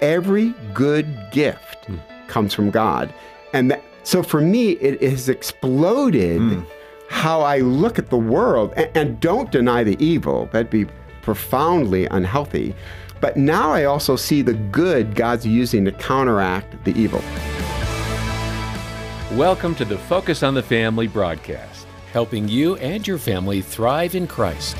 every good gift hmm. comes from God. And that, so for me, it has exploded hmm. how I look at the world. And, and don't deny the evil, that'd be profoundly unhealthy. But now I also see the good God's using to counteract the evil. Welcome to the Focus on the Family broadcast, helping you and your family thrive in Christ.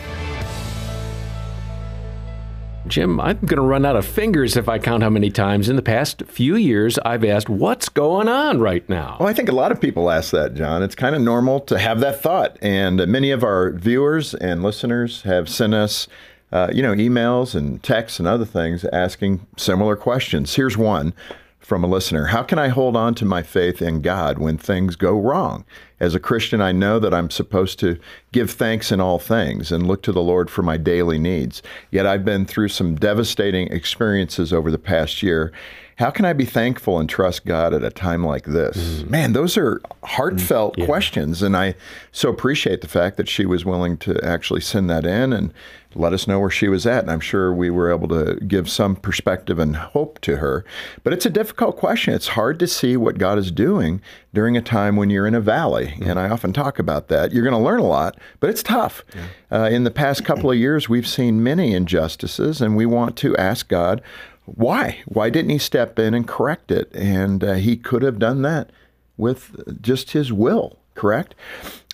Jim, I'm going to run out of fingers if I count how many times in the past few years I've asked, What's going on right now? Well, I think a lot of people ask that, John. It's kind of normal to have that thought. And many of our viewers and listeners have sent us, uh, you know, emails and texts and other things asking similar questions. Here's one from a listener How can I hold on to my faith in God when things go wrong? As a Christian, I know that I'm supposed to give thanks in all things and look to the Lord for my daily needs. Yet I've been through some devastating experiences over the past year. How can I be thankful and trust God at a time like this? Mm. Man, those are heartfelt mm, yeah. questions. And I so appreciate the fact that she was willing to actually send that in and let us know where she was at. And I'm sure we were able to give some perspective and hope to her. But it's a difficult question. It's hard to see what God is doing during a time when you're in a valley. Mm-hmm. And I often talk about that. You're going to learn a lot, but it's tough. Yeah. Uh, in the past couple of years, we've seen many injustices, and we want to ask God, why? Why didn't he step in and correct it? And uh, he could have done that with just his will correct?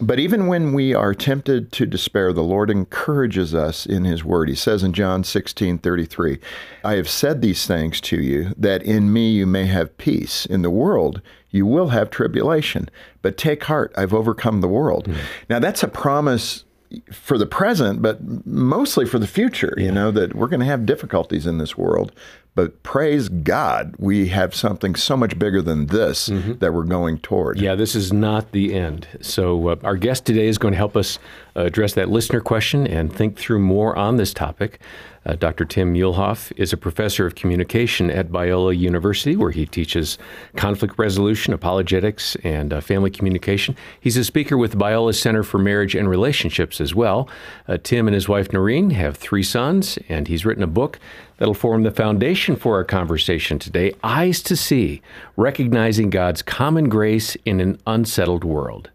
But even when we are tempted to despair, the Lord encourages us in His Word. He says in John 16 33, I have said these things to you, that in me you may have peace. In the world you will have tribulation, but take heart, I've overcome the world. Mm. Now, that's a promise for the present, but mostly for the future, you know, that we're going to have difficulties in this world. But praise God, we have something so much bigger than this mm-hmm. that we're going toward. Yeah, this is not the end. So, uh, our guest today is going to help us uh, address that listener question and think through more on this topic. Uh, Dr. Tim Muehlhoff is a professor of communication at Biola University, where he teaches conflict resolution, apologetics, and uh, family communication. He's a speaker with Biola Center for Marriage and Relationships as well. Uh, Tim and his wife Noreen have three sons, and he's written a book that'll form the foundation for our conversation today Eyes to See Recognizing God's Common Grace in an Unsettled World.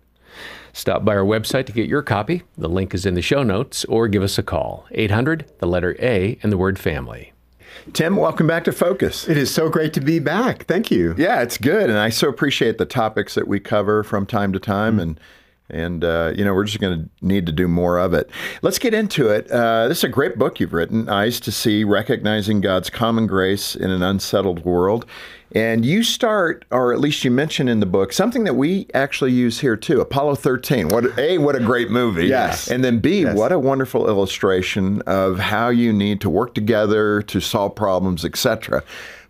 Stop by our website to get your copy. The link is in the show notes, or give us a call 800, the letter A, and the word family. Tim, welcome back to Focus. It is so great to be back. Thank you. Yeah, it's good. And I so appreciate the topics that we cover from time to time. Mm-hmm. And and uh, you know we're just going to need to do more of it. Let's get into it. Uh, this is a great book you've written, "Eyes to See: Recognizing God's Common Grace in an Unsettled World." And you start, or at least you mention in the book, something that we actually use here too Apollo 13. What A, what a great movie. Yes. And then B, yes. what a wonderful illustration of how you need to work together to solve problems, etc.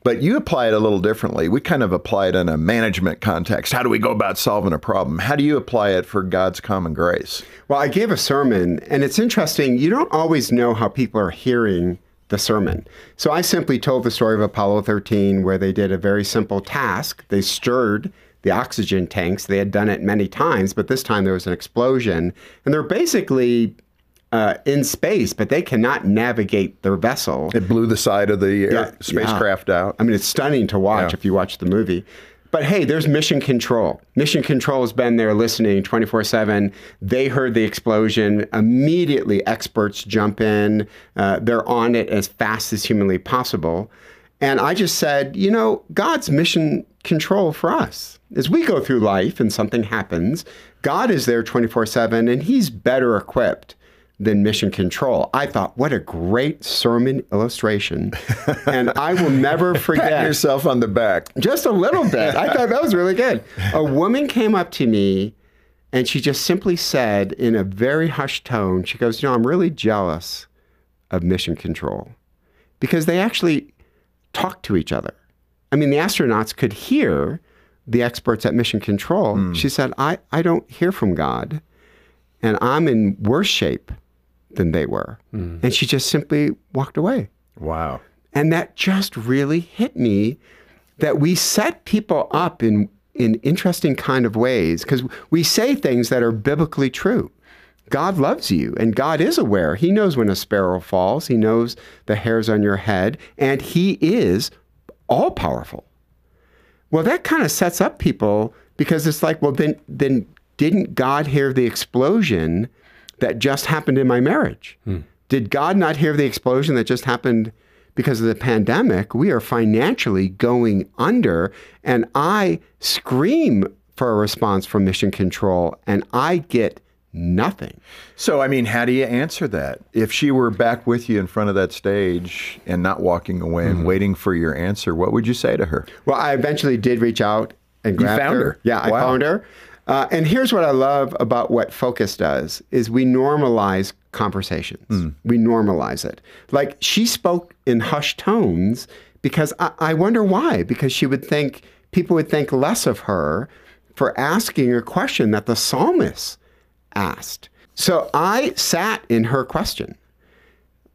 But you apply it a little differently. We kind of apply it in a management context. How do we go about solving a problem? How do you apply it for God's common grace? Well, I gave a sermon, and it's interesting. You don't always know how people are hearing the sermon. So I simply told the story of Apollo 13, where they did a very simple task. They stirred the oxygen tanks. They had done it many times, but this time there was an explosion. And they're basically uh, in space, but they cannot navigate their vessel. It blew the side of the air, spacecraft yeah. out. I mean, it's stunning to watch yeah. if you watch the movie. But hey, there's mission control. Mission control has been there listening 24 7. They heard the explosion. Immediately, experts jump in. Uh, they're on it as fast as humanly possible. And I just said, you know, God's mission control for us. As we go through life and something happens, God is there 24 7 and He's better equipped than mission control. I thought, what a great sermon illustration. and I will never forget. Pat yourself on the back. Just a little bit. I thought that was really good. A woman came up to me and she just simply said in a very hushed tone, she goes, You know, I'm really jealous of mission control because they actually talk to each other. I mean, the astronauts could hear the experts at mission control. Mm. She said, I, I don't hear from God and I'm in worse shape than they were. Mm. And she just simply walked away. Wow. And that just really hit me that we set people up in in interesting kind of ways because we say things that are biblically true. God loves you and God is aware. He knows when a sparrow falls. He knows the hairs on your head and he is all powerful. Well, that kind of sets up people because it's like, well, then, then didn't God hear the explosion that just happened in my marriage? Hmm. Did God not hear the explosion that just happened because of the pandemic? We are financially going under, and I scream for a response from Mission Control, and I get nothing. So, I mean, how do you answer that? If she were back with you in front of that stage and not walking away and mm-hmm. waiting for your answer, what would you say to her? Well, I eventually did reach out and grab found her. her. Yeah, I found her. Uh, and here's what I love about what Focus does is we normalize conversations. Mm. We normalize it. Like she spoke in hushed tones because I, I wonder why. Because she would think people would think less of her for asking a question that the psalmist asked. So I sat in her question.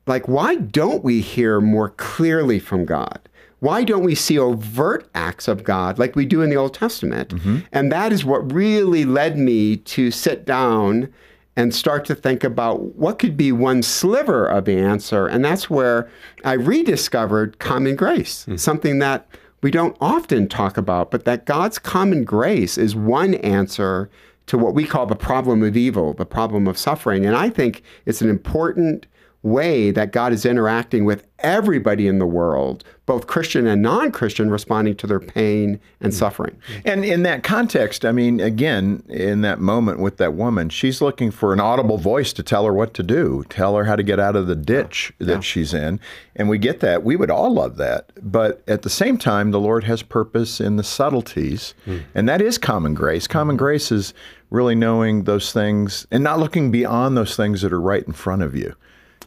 Like, why don't we hear more clearly from God? Why don't we see overt acts of God like we do in the Old Testament? Mm-hmm. And that is what really led me to sit down and start to think about what could be one sliver of the answer. And that's where I rediscovered common grace, mm-hmm. something that we don't often talk about, but that God's common grace is one answer to what we call the problem of evil, the problem of suffering. And I think it's an important way that God is interacting with everybody in the world, both Christian and non Christian, responding to their pain and mm-hmm. suffering. And in that context, I mean, again, in that moment with that woman, she's looking for an audible voice to tell her what to do, tell her how to get out of the ditch yeah. that yeah. she's in. And we get that. We would all love that. But at the same time, the Lord has purpose in the subtleties. Mm. And that is common grace. Common grace is really knowing those things and not looking beyond those things that are right in front of you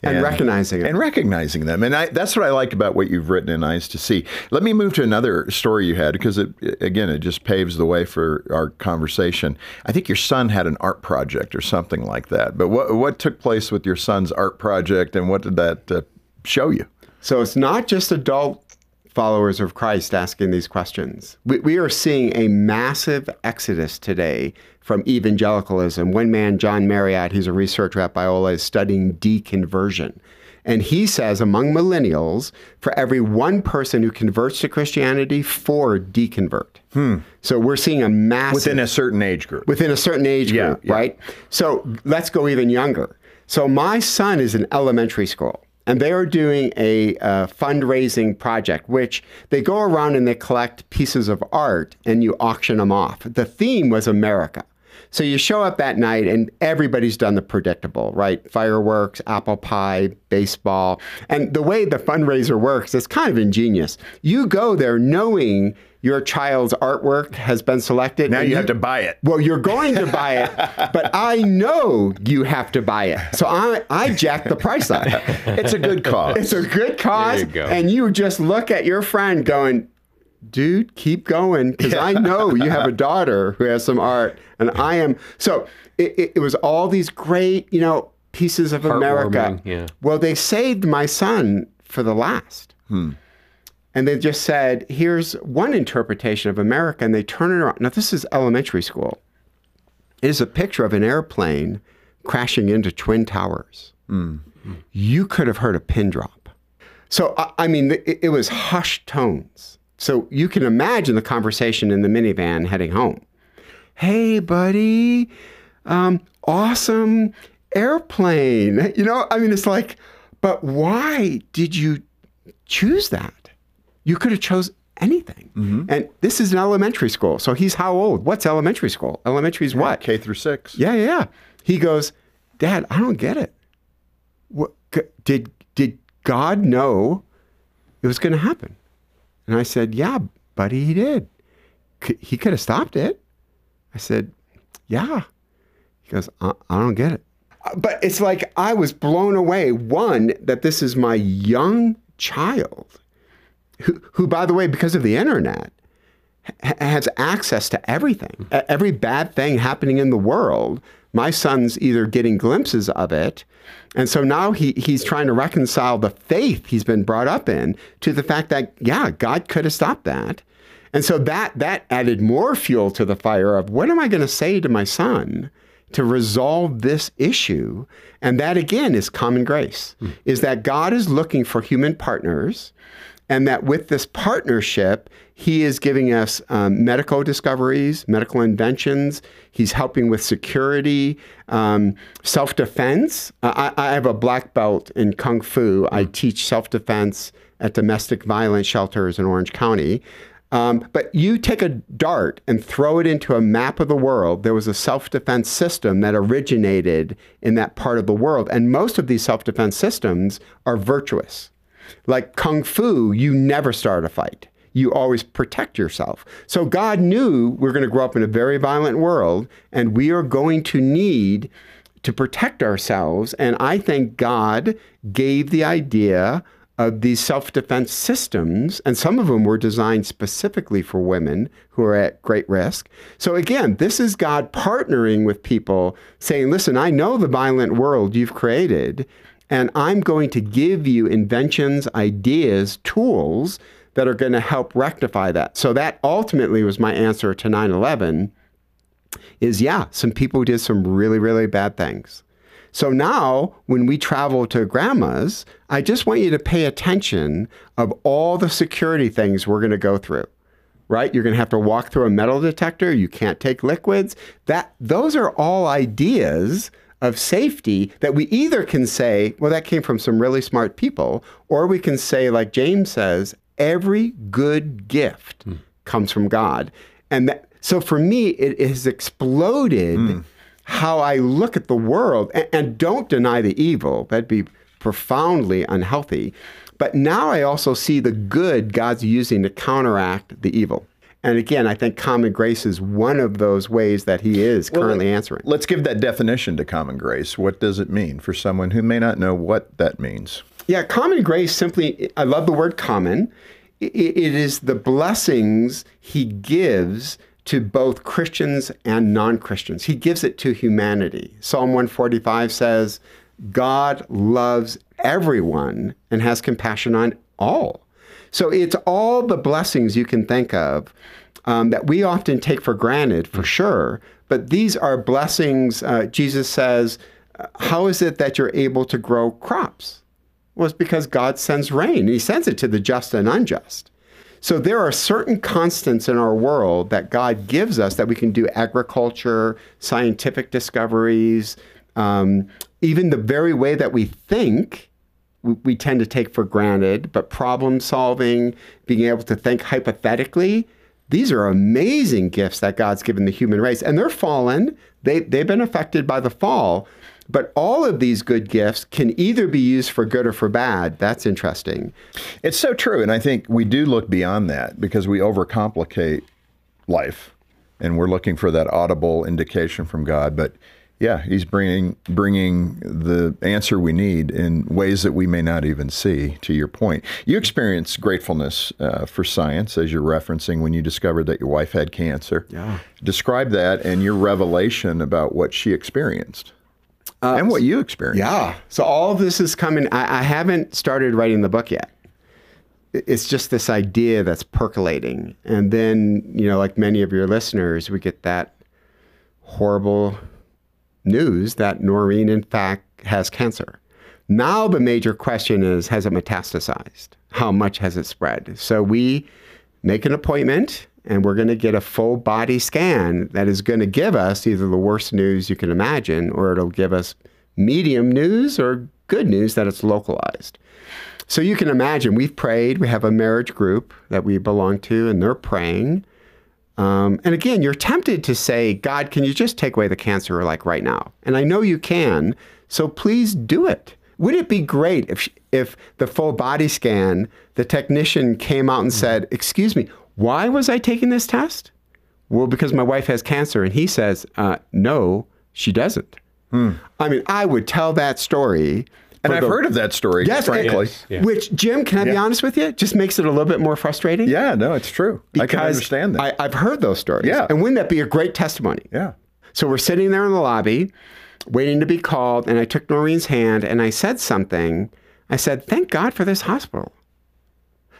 and, and, recognizing it. And recognizing them. And I, that's what I like about what you've written in Eyes to See. Let me move to another story you had because, it, again, it just paves the way for our conversation. I think your son had an art project or something like that. But what, what took place with your son's art project and what did that uh, show you? So it's not just adult followers of Christ asking these questions. We, we are seeing a massive exodus today from evangelicalism. One man, John Marriott, he's a researcher at Biola, is studying deconversion. And he says among millennials, for every one person who converts to Christianity, four deconvert. Hmm. So we're seeing a massive. Within a certain age group. Within a certain age yeah, group, yeah. right? So let's go even younger. So my son is in elementary school and they are doing a, a, fundraising project, which they go around and they collect pieces of art and you auction them off. The theme was America. So you show up that night and everybody's done the predictable, right? Fireworks, apple pie, baseball. And the way the fundraiser works is kind of ingenious. You go there knowing your child's artwork has been selected. Now you, you, have to buy it. Well, you're going to buy it, but I know you have to buy it. So I, I jack the price up. It's a good cause. It's a good cause. You and you just look at your friend going, dude, keep going because yeah. I know you have a daughter who has some art, and I am. So it, it, it was all these great, you know, pieces of America. Yeah. Well, they saved my son for the last. Hmm. And they just said, here's one interpretation of America. And they turn it around. Now, this is elementary school. It is a picture of an airplane crashing into Twin Towers. Mm. You could have heard a pin drop. So, I, I mean, it, it, was hushed tones. So you can imagine the conversation in the minivan heading home. Hey, buddy, um, awesome airplane. You know, I mean, it's like, but why did you choose that? You could have chose anything. Mm-hmm. And this is an elementary school. So he's how old? What's elementary school? Elementary is what? K through six. Yeah, yeah, yeah. He goes, Dad, I don't get it. What, did did God know it was going to happen? And I said, Yeah, buddy, he did. He could have stopped it. I said, Yeah. He goes, I, I don't get it. Uh, but it's like I was blown away. One, that this is my young child who, who, by the way, because of the internet, ha- has access to everything. Every bad thing happening in the world, my son's either getting glimpses of it. And so now he, he's trying to reconcile the faith he's been brought up in to the fact that, yeah, God could have stopped that. And so that, that added more fuel to the fire of what am I going to say to my son to resolve this issue? And that again is common grace, mm. is that God is looking for human partners and that with this partnership, he is giving us um, medical discoveries, medical inventions. He's helping with security, um, self defense. I, I, have a black belt in Kung Fu. I teach self defense at domestic violence shelters in Orange County. Um, but you take a dart and throw it into a map of the world. There was a self defense system that originated in that part of the world. And most of these self defense systems are virtuous. Like Kung Fu, you never start a fight. You always protect yourself. So God knew we're going to grow up in a very violent world and we are going to need to protect ourselves. And I think God gave the idea of these self defense systems, and some of them were designed specifically for women who are at great risk. So, again, this is God partnering with people saying, Listen, I know the violent world you've created, and I'm going to give you inventions, ideas, tools that are going to help rectify that. So, that ultimately was my answer to 9 11 is yeah, some people did some really, really bad things. So now, when we travel to grandma's, I just want you to pay attention of all the security things we're going to go through. Right? You're going to have to walk through a metal detector. You can't take liquids. That those are all ideas of safety that we either can say, well, that came from some really smart people, or we can say, like James says, every good gift mm. comes from God. And that, so for me, it has exploded. Mm how I look at the world and, and don't deny the evil. That'd be profoundly unhealthy. But now I also see the good God's using to counteract the evil. And again, I think common grace is one of those ways that he is well, currently answering. Let's give that definition to common grace. What does it mean for someone who may not know what that means? Yeah, common grace simply, I love the word common. it is the blessings he gives to both Christians and non Christians. He gives it to humanity. Psalm 145 says, God loves everyone and has compassion on all. So it's all the blessings you can think of um, that we often take for granted, for sure. But these are blessings. Uh, Jesus says, How is it that you're able to grow crops? Well, it's because God sends rain, He sends it to the just and unjust. So there are certain constants in our world that God gives us that we can do agriculture, scientific discoveries, um, even the very way that we think. We, tend to take for granted, but problem solving, being able to think hypothetically, these are amazing gifts that God's given the human race. And they're fallen. They, they've been affected by the fall. But all of these good gifts can either be used for good or for bad. That's interesting. It's so true. And I think we do look beyond that because we overcomplicate life and we're looking for that audible indication from God. But yeah, he's bringing bringing the answer we need in ways that we may not even see. To your point, you experienced gratefulness uh, for science, as you're referencing when you discovered that your wife had cancer. Yeah. Describe that and your revelation about what she experienced. Uh, and what you experienced. Yeah. So all of this is coming. I, I, haven't started writing the book yet. It's just this idea that's percolating. And then, you know, like many of your listeners, we get that horrible news that Noreen, in fact, has cancer. Now the major question is has it metastasized? How much has it spread? So we make an appointment and we're going to get a full body scan that is going to give us either the worst news you can imagine or it'll give us medium news or good news that it's localized. So you can imagine we've prayed, we have a marriage group that we belong to, and they're praying. Um, and again, you're tempted to say, God, can you just take away the cancer like right now? And I know you can, so please do it. Wouldn't it be great if, if the full body scan, the technician came out and said, Excuse me, why was I taking this test? Well, because my wife has cancer. And he says, uh, no, she doesn't. Hmm. I mean, I would tell that story. And I've the, heard of that story, yes, frankly. Yes, yeah. Which, Jim, can I yeah. be honest with you? Just makes it a little bit more frustrating. Yeah, no, it's true. Because I can understand that. I, have heard those stories. Yeah. And wouldn't that be a great testimony? Yeah. So we're sitting there in the lobby, waiting to be called, and I took Noreen's hand and I said something. I said, Thank God for this hospital.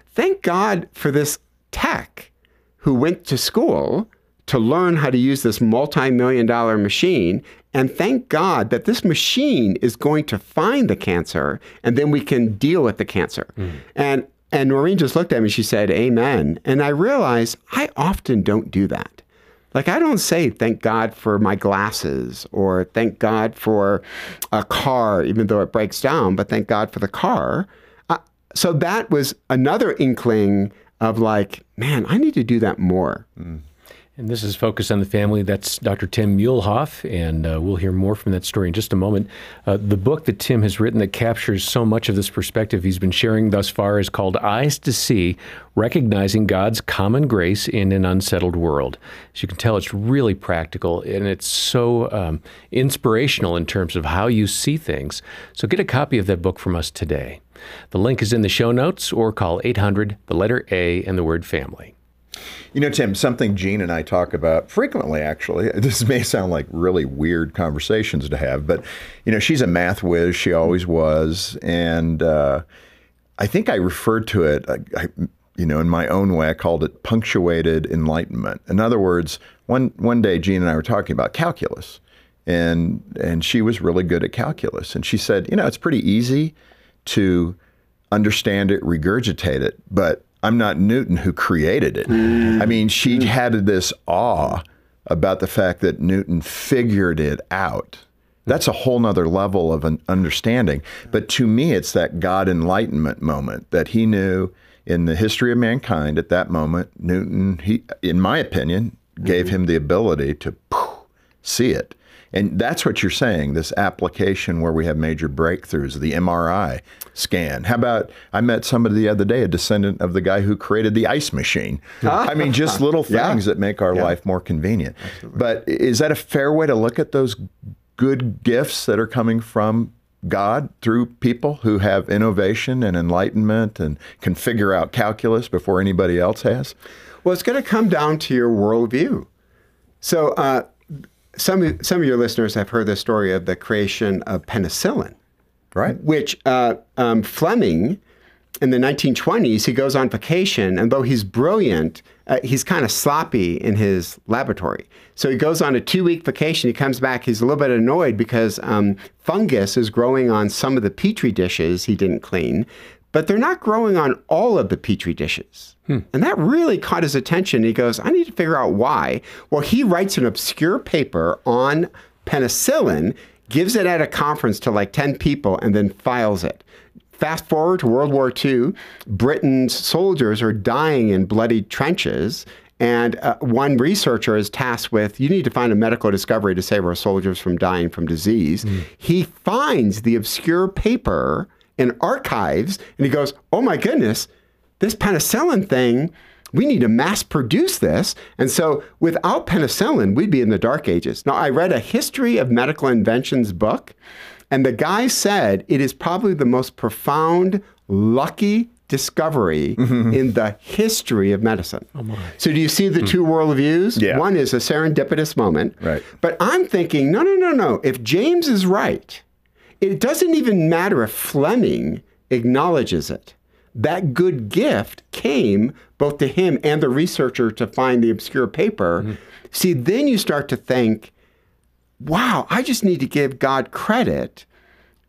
Thank God for this tech who went to school to learn how to use this multi million dollar machine. And thank God that this machine is going to find the cancer and then we can deal with the cancer. Mm. And And Noreen just looked at me. She said, Amen. And I realized I often don't do that. Like, I don't say, thank God for my glasses or thank God for a car, even though it breaks down, but thank God for the car. Uh, so that was another inkling of like, man, I need to do that more. Mm. And this is Focus on the Family. That's Dr. Tim Muehlhoff, and uh, we'll hear more from that story in just a moment. Uh, the book that Tim has written that captures so much of this perspective he's been sharing thus far is called Eyes to See Recognizing God's Common Grace in an Unsettled World. As you can tell, it's really practical and it's so um, inspirational in terms of how you see things. So get a copy of that book from us today. The link is in the show notes or call 800, the letter A, and the word family. You know, Tim, something Jean and I talk about frequently, actually. This may sound like really weird conversations to have, but, you know, she's a math whiz. She always was. And uh, I think I referred to it, I, I, you know, in my own way, I called it punctuated enlightenment. In other words, one, one day Jean and I were talking about calculus. And, and she was really good at calculus. And she said, you know, it's pretty easy to understand it, regurgitate it, but I'm not Newton who created it. Mm. I mean, she mm. had this awe about the fact that Newton figured it out. That's a whole nother level of an understanding. But to me, it's that God enlightenment moment that he knew in the history of mankind at that moment. Newton, he, in my opinion, gave mm-hmm. him the ability to see it. And that's what you're saying, this application where we have major breakthroughs, the MRI scan. How about I met somebody the other day, a descendant of the guy who created the ice machine. I mean, just little things yeah. that make our yeah. life more convenient. Absolutely. But is that a fair way to look at those good gifts that are coming from God through people who have innovation and enlightenment and can figure out calculus before anybody else has? Well, it's going to come down to your worldview. So, uh, some some of your listeners have heard the story of the creation of penicillin, right? Which uh, um, Fleming, in the 1920s, he goes on vacation, and though he's brilliant, uh, he's kind of sloppy in his laboratory. So he goes on a two-week vacation. He comes back. He's a little bit annoyed because um, fungus is growing on some of the petri dishes he didn't clean but they're not growing on all of the petri dishes. Hmm. And that really caught his attention. He goes, I need to figure out why. Well, he writes an obscure paper on penicillin, gives it at a conference to like 10 people, and then files it. Fast forward to World War II, Britain's soldiers are dying in bloody trenches. And uh, one researcher is tasked with you need to find a medical discovery to save our soldiers from dying from disease. Mm. He finds the obscure paper in archives. And he goes, Oh my goodness, this penicillin thing, we need to mass produce this. And so without penicillin, we'd be in the dark ages. Now, I read a history of medical inventions book, and the guy said it is probably the most profound, lucky discovery mm-hmm. in the history of medicine. Oh so do you see the mm. two worldviews? Yeah. One is a serendipitous moment. Right. But I'm thinking, no, no, no, no. If James is right, it doesn't even matter if Fleming acknowledges it. That good gift came both to him and the researcher to find the obscure paper. Mm-hmm. See, then you start to think, wow, I just need to give God credit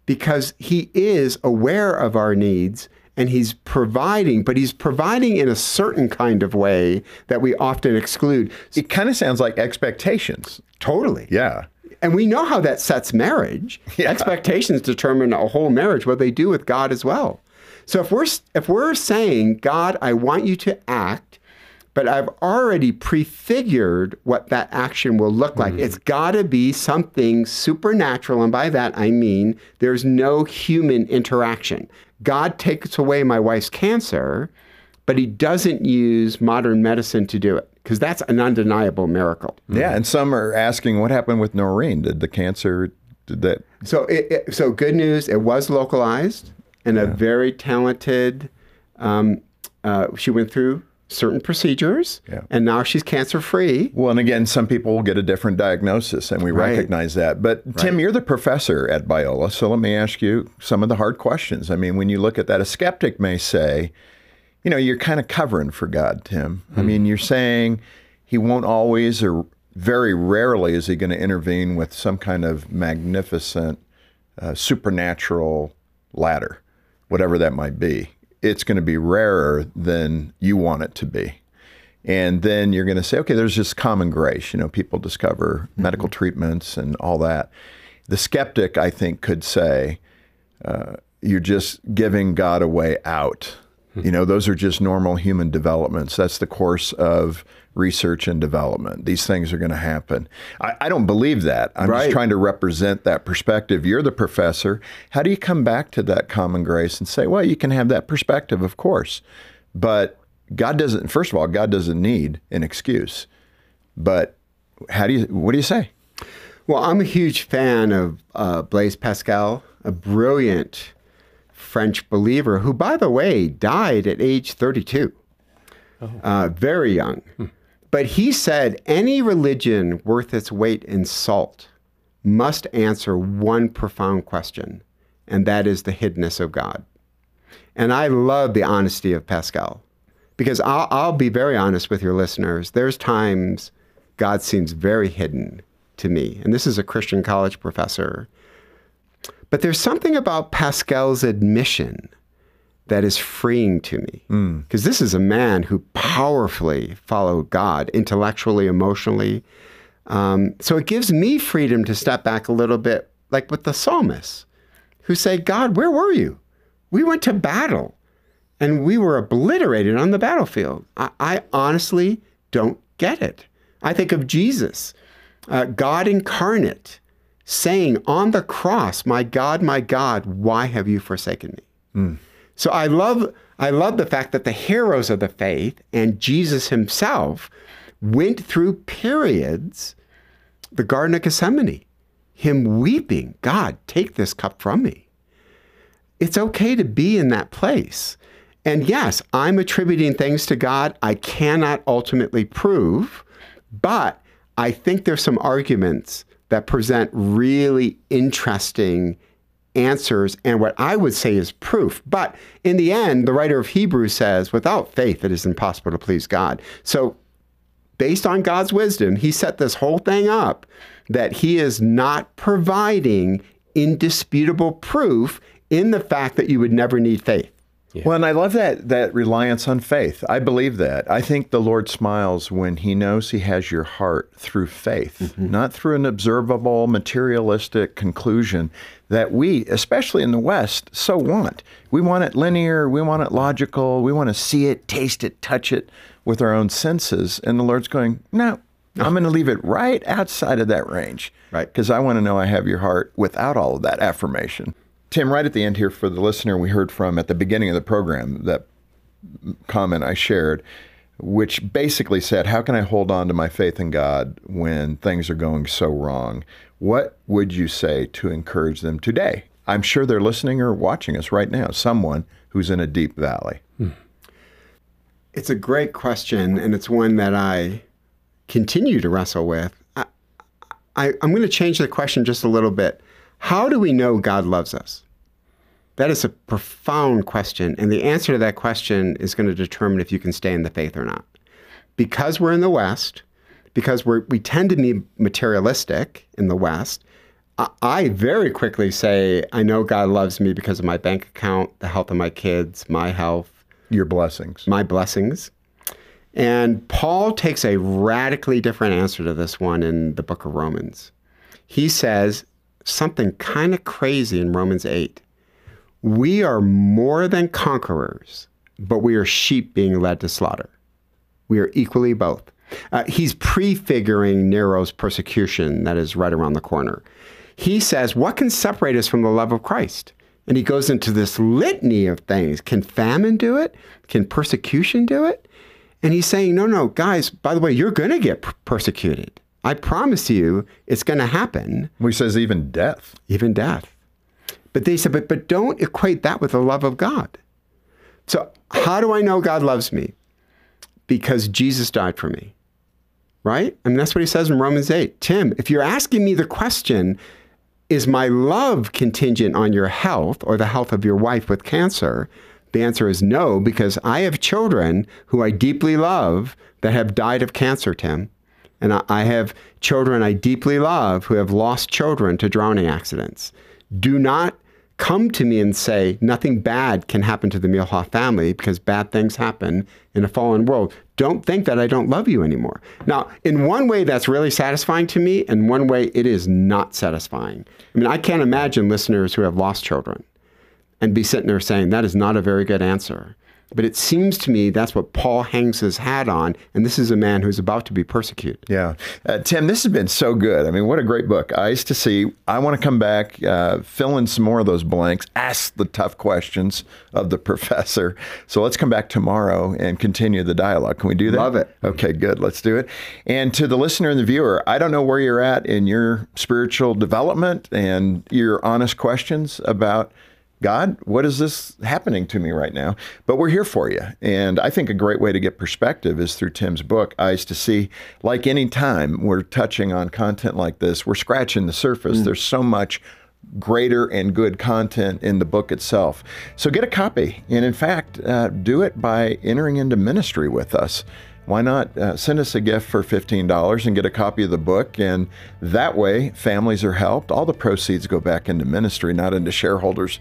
because he is aware of our needs and he's providing, but he's providing in a certain kind of way that we often exclude. It kind of sounds like expectations. Totally. Yeah. And we know how that sets marriage. Yeah. Expectations determine a whole marriage, what they do with God as well. So if we're if we're saying, God, I want you to act, but I've already prefigured what that action will look like. Mm-hmm. It's got to be something supernatural, and by that I mean there's no human interaction. God takes away my wife's cancer, but he doesn't use modern medicine to do it because that's an undeniable miracle. Yeah, and some are asking what happened with Noreen. Did the cancer did that? So, it, it, so good news. It was localized, and yeah. a very talented. Um, uh, she went through certain procedures, yeah. and now she's cancer free. Well, and again, some people will get a different diagnosis, and we right. recognize that. But Tim, right. you're the professor at Biola, so let me ask you some of the hard questions. I mean, when you look at that, a skeptic may say you know, you're kind of covering for God, Tim. Mm-hmm. I mean, you're saying he won't always or very rarely is he going to intervene with some kind of magnificent uh, supernatural ladder, whatever that might be. it's going to be rarer than you want it to be. And then you're going to say, okay, there's just common grace. You know, people discover mm-hmm. medical treatments and all that. The skeptic, I think, could say, uh, you're just giving God a way out. Mm-hmm. You know, those are just normal human developments. That's the course of research and development. These things are going to happen. I, I, don't believe that. I'm right. just trying to represent that perspective. You're the professor. How do you come back to that common grace and say, well, you can have that perspective, of course, but God doesn't. First of all, God doesn't need an excuse. But how do you? What do you say? Well, I'm a huge fan of uh, Blaise Pascal, a brilliant French believer who, by the way, died at age 32, oh. uh, very young. Hmm. But he said any religion worth its weight in salt must answer one profound question, and that is the hiddenness of God. And I love the honesty of Pascal because I'll, I'll be very honest with your listeners. There's times God seems very hidden to me. And this is a Christian college professor. But there's something about Pascal's admission that is freeing to me. Because hmm. mm. this is a man who powerfully followed God intellectually, emotionally. Um, so it gives me freedom to step back a little bit, like with the psalmists who say, God, where were you? We went to battle and we were obliterated on the battlefield. I, I honestly don't get it. I think of Jesus, uh, God incarnate, saying on the cross, My God, my God, why have you forsaken me? Mm. So I love I love the fact that the heroes of the faith and Jesus himself went through periods, the Garden of Gethsemane, him weeping, God, take this cup from me. It's okay to be in that place. And yes, I'm attributing things to God I cannot ultimately prove, but I think there's some arguments that present really interesting answers and what I would say is proof. But in the end, the writer of Hebrews says, without faith, it is impossible to please God. So, based on God's wisdom, he set this whole thing up that he is not providing indisputable proof in the fact that you would never need faith. Yeah. Well, and I love that that reliance on faith. I believe that. I think the Lord smiles when He knows He has your heart through faith, mm-hmm. not through an observable, materialistic conclusion that we, especially in the West, so want. We want it linear, we want it logical, we want to see it, taste it, touch it with our own senses. And the Lord's going, no, I'm going to leave it right outside of that range. Right. Because I want to know I have your heart without all of that affirmation. Tim, right at the end here for the listener we heard from at the beginning of the program, that comment I shared, which basically said, How can I hold on to my faith in God when things are going so wrong? What would you say to encourage them today? I'm sure they're listening or watching us right now, someone who's in a deep valley. Hmm. It's a great question, and it's one that I continue to wrestle with. I, I, I'm going to change the question just a little bit. How do we know God loves us? That is a profound question. And the answer to that question is going to determine if you can stay in the faith or not. Because we're in the West, because we're we tend to be materialistic in the West, I very quickly say, I know God loves me because of my bank account, the health of my kids, my health, your blessings, my blessings. And Paul takes a radically different answer to this one in the book of Romans. He says, something kind of crazy in Romans 8. We are more than conquerors, but we are sheep being led to slaughter. We are equally both. Uh, he's prefiguring Nero's persecution that is right around the corner. He says, What can separate us from the love of Christ? And he goes into this litany of things. Can famine do it? Can persecution do it? And he's saying, No, no, guys, by the way, you're going to get persecuted. I promise you it's going to happen. Well, he says even death. Even death. But they said, but, but don't equate that with the love of God. So, how do I know God loves me? Because Jesus died for me. Right? I mean, that's what he says in Romans 8. Tim, if you're asking me the question, is my love contingent on your health or the health of your wife with cancer? The answer is no, because I have children who I deeply love that have died of cancer, Tim. And I have children I deeply love who have lost children to drowning accidents. Do not come to me and say nothing bad can happen to the Muehlhoff family because bad things happen in a fallen world. Don't think that I don't love you anymore. Now, in one way, that's really satisfying to me. and one way, it is not satisfying. I mean, I can't imagine listeners who have lost children and be sitting there saying that is not a very good answer. But it seems to me that's what Paul hangs his hat on, and this is a man who's about to be persecuted. Yeah. Uh, Tim, this has been so good. I mean, what a great book. Eyes to See. I want to come back, uh, fill in some more of those blanks, ask the tough questions of the professor. So let's come back tomorrow and continue the dialogue. Can we do that? Love it. Okay, good. Let's do it. And to the listener and the viewer, I don't know where you're at in your spiritual development and your honest questions about God, what is this happening to me right now? But we're here for you. And I think a great way to get perspective is through Tim's book, Eyes to See. Like any time we're touching on content like this, we're scratching the surface. Mm. There's so much greater and good content in the book itself. So get a copy. And in fact, uh, do it by entering into ministry with us why not uh, send us a gift for $15 and get a copy of the book? And that way, families are helped. All the proceeds go back into ministry, not into shareholders'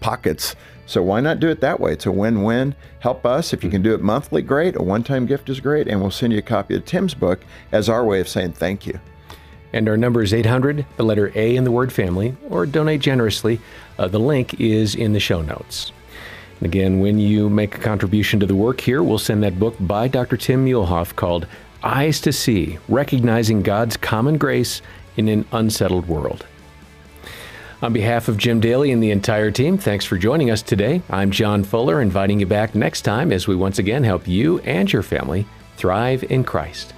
pockets. So why not do it that way? It's a win-win. Help us. If you can do it monthly, great. A one-time gift is great. And we'll send you a copy of Tim's book as our way of saying thank you. And our number is 800, the letter A in the word family, or donate generously. Uh, the link is in the show notes. And again, when you make a contribution to the work here, we'll send that book by Dr. Tim Muehlhoff called Eyes to See Recognizing God's Common Grace in an Unsettled World. On behalf of Jim Daly and the entire team, thanks for joining us today. I'm John Fuller, inviting you back next time as we once again help you and your family thrive in Christ.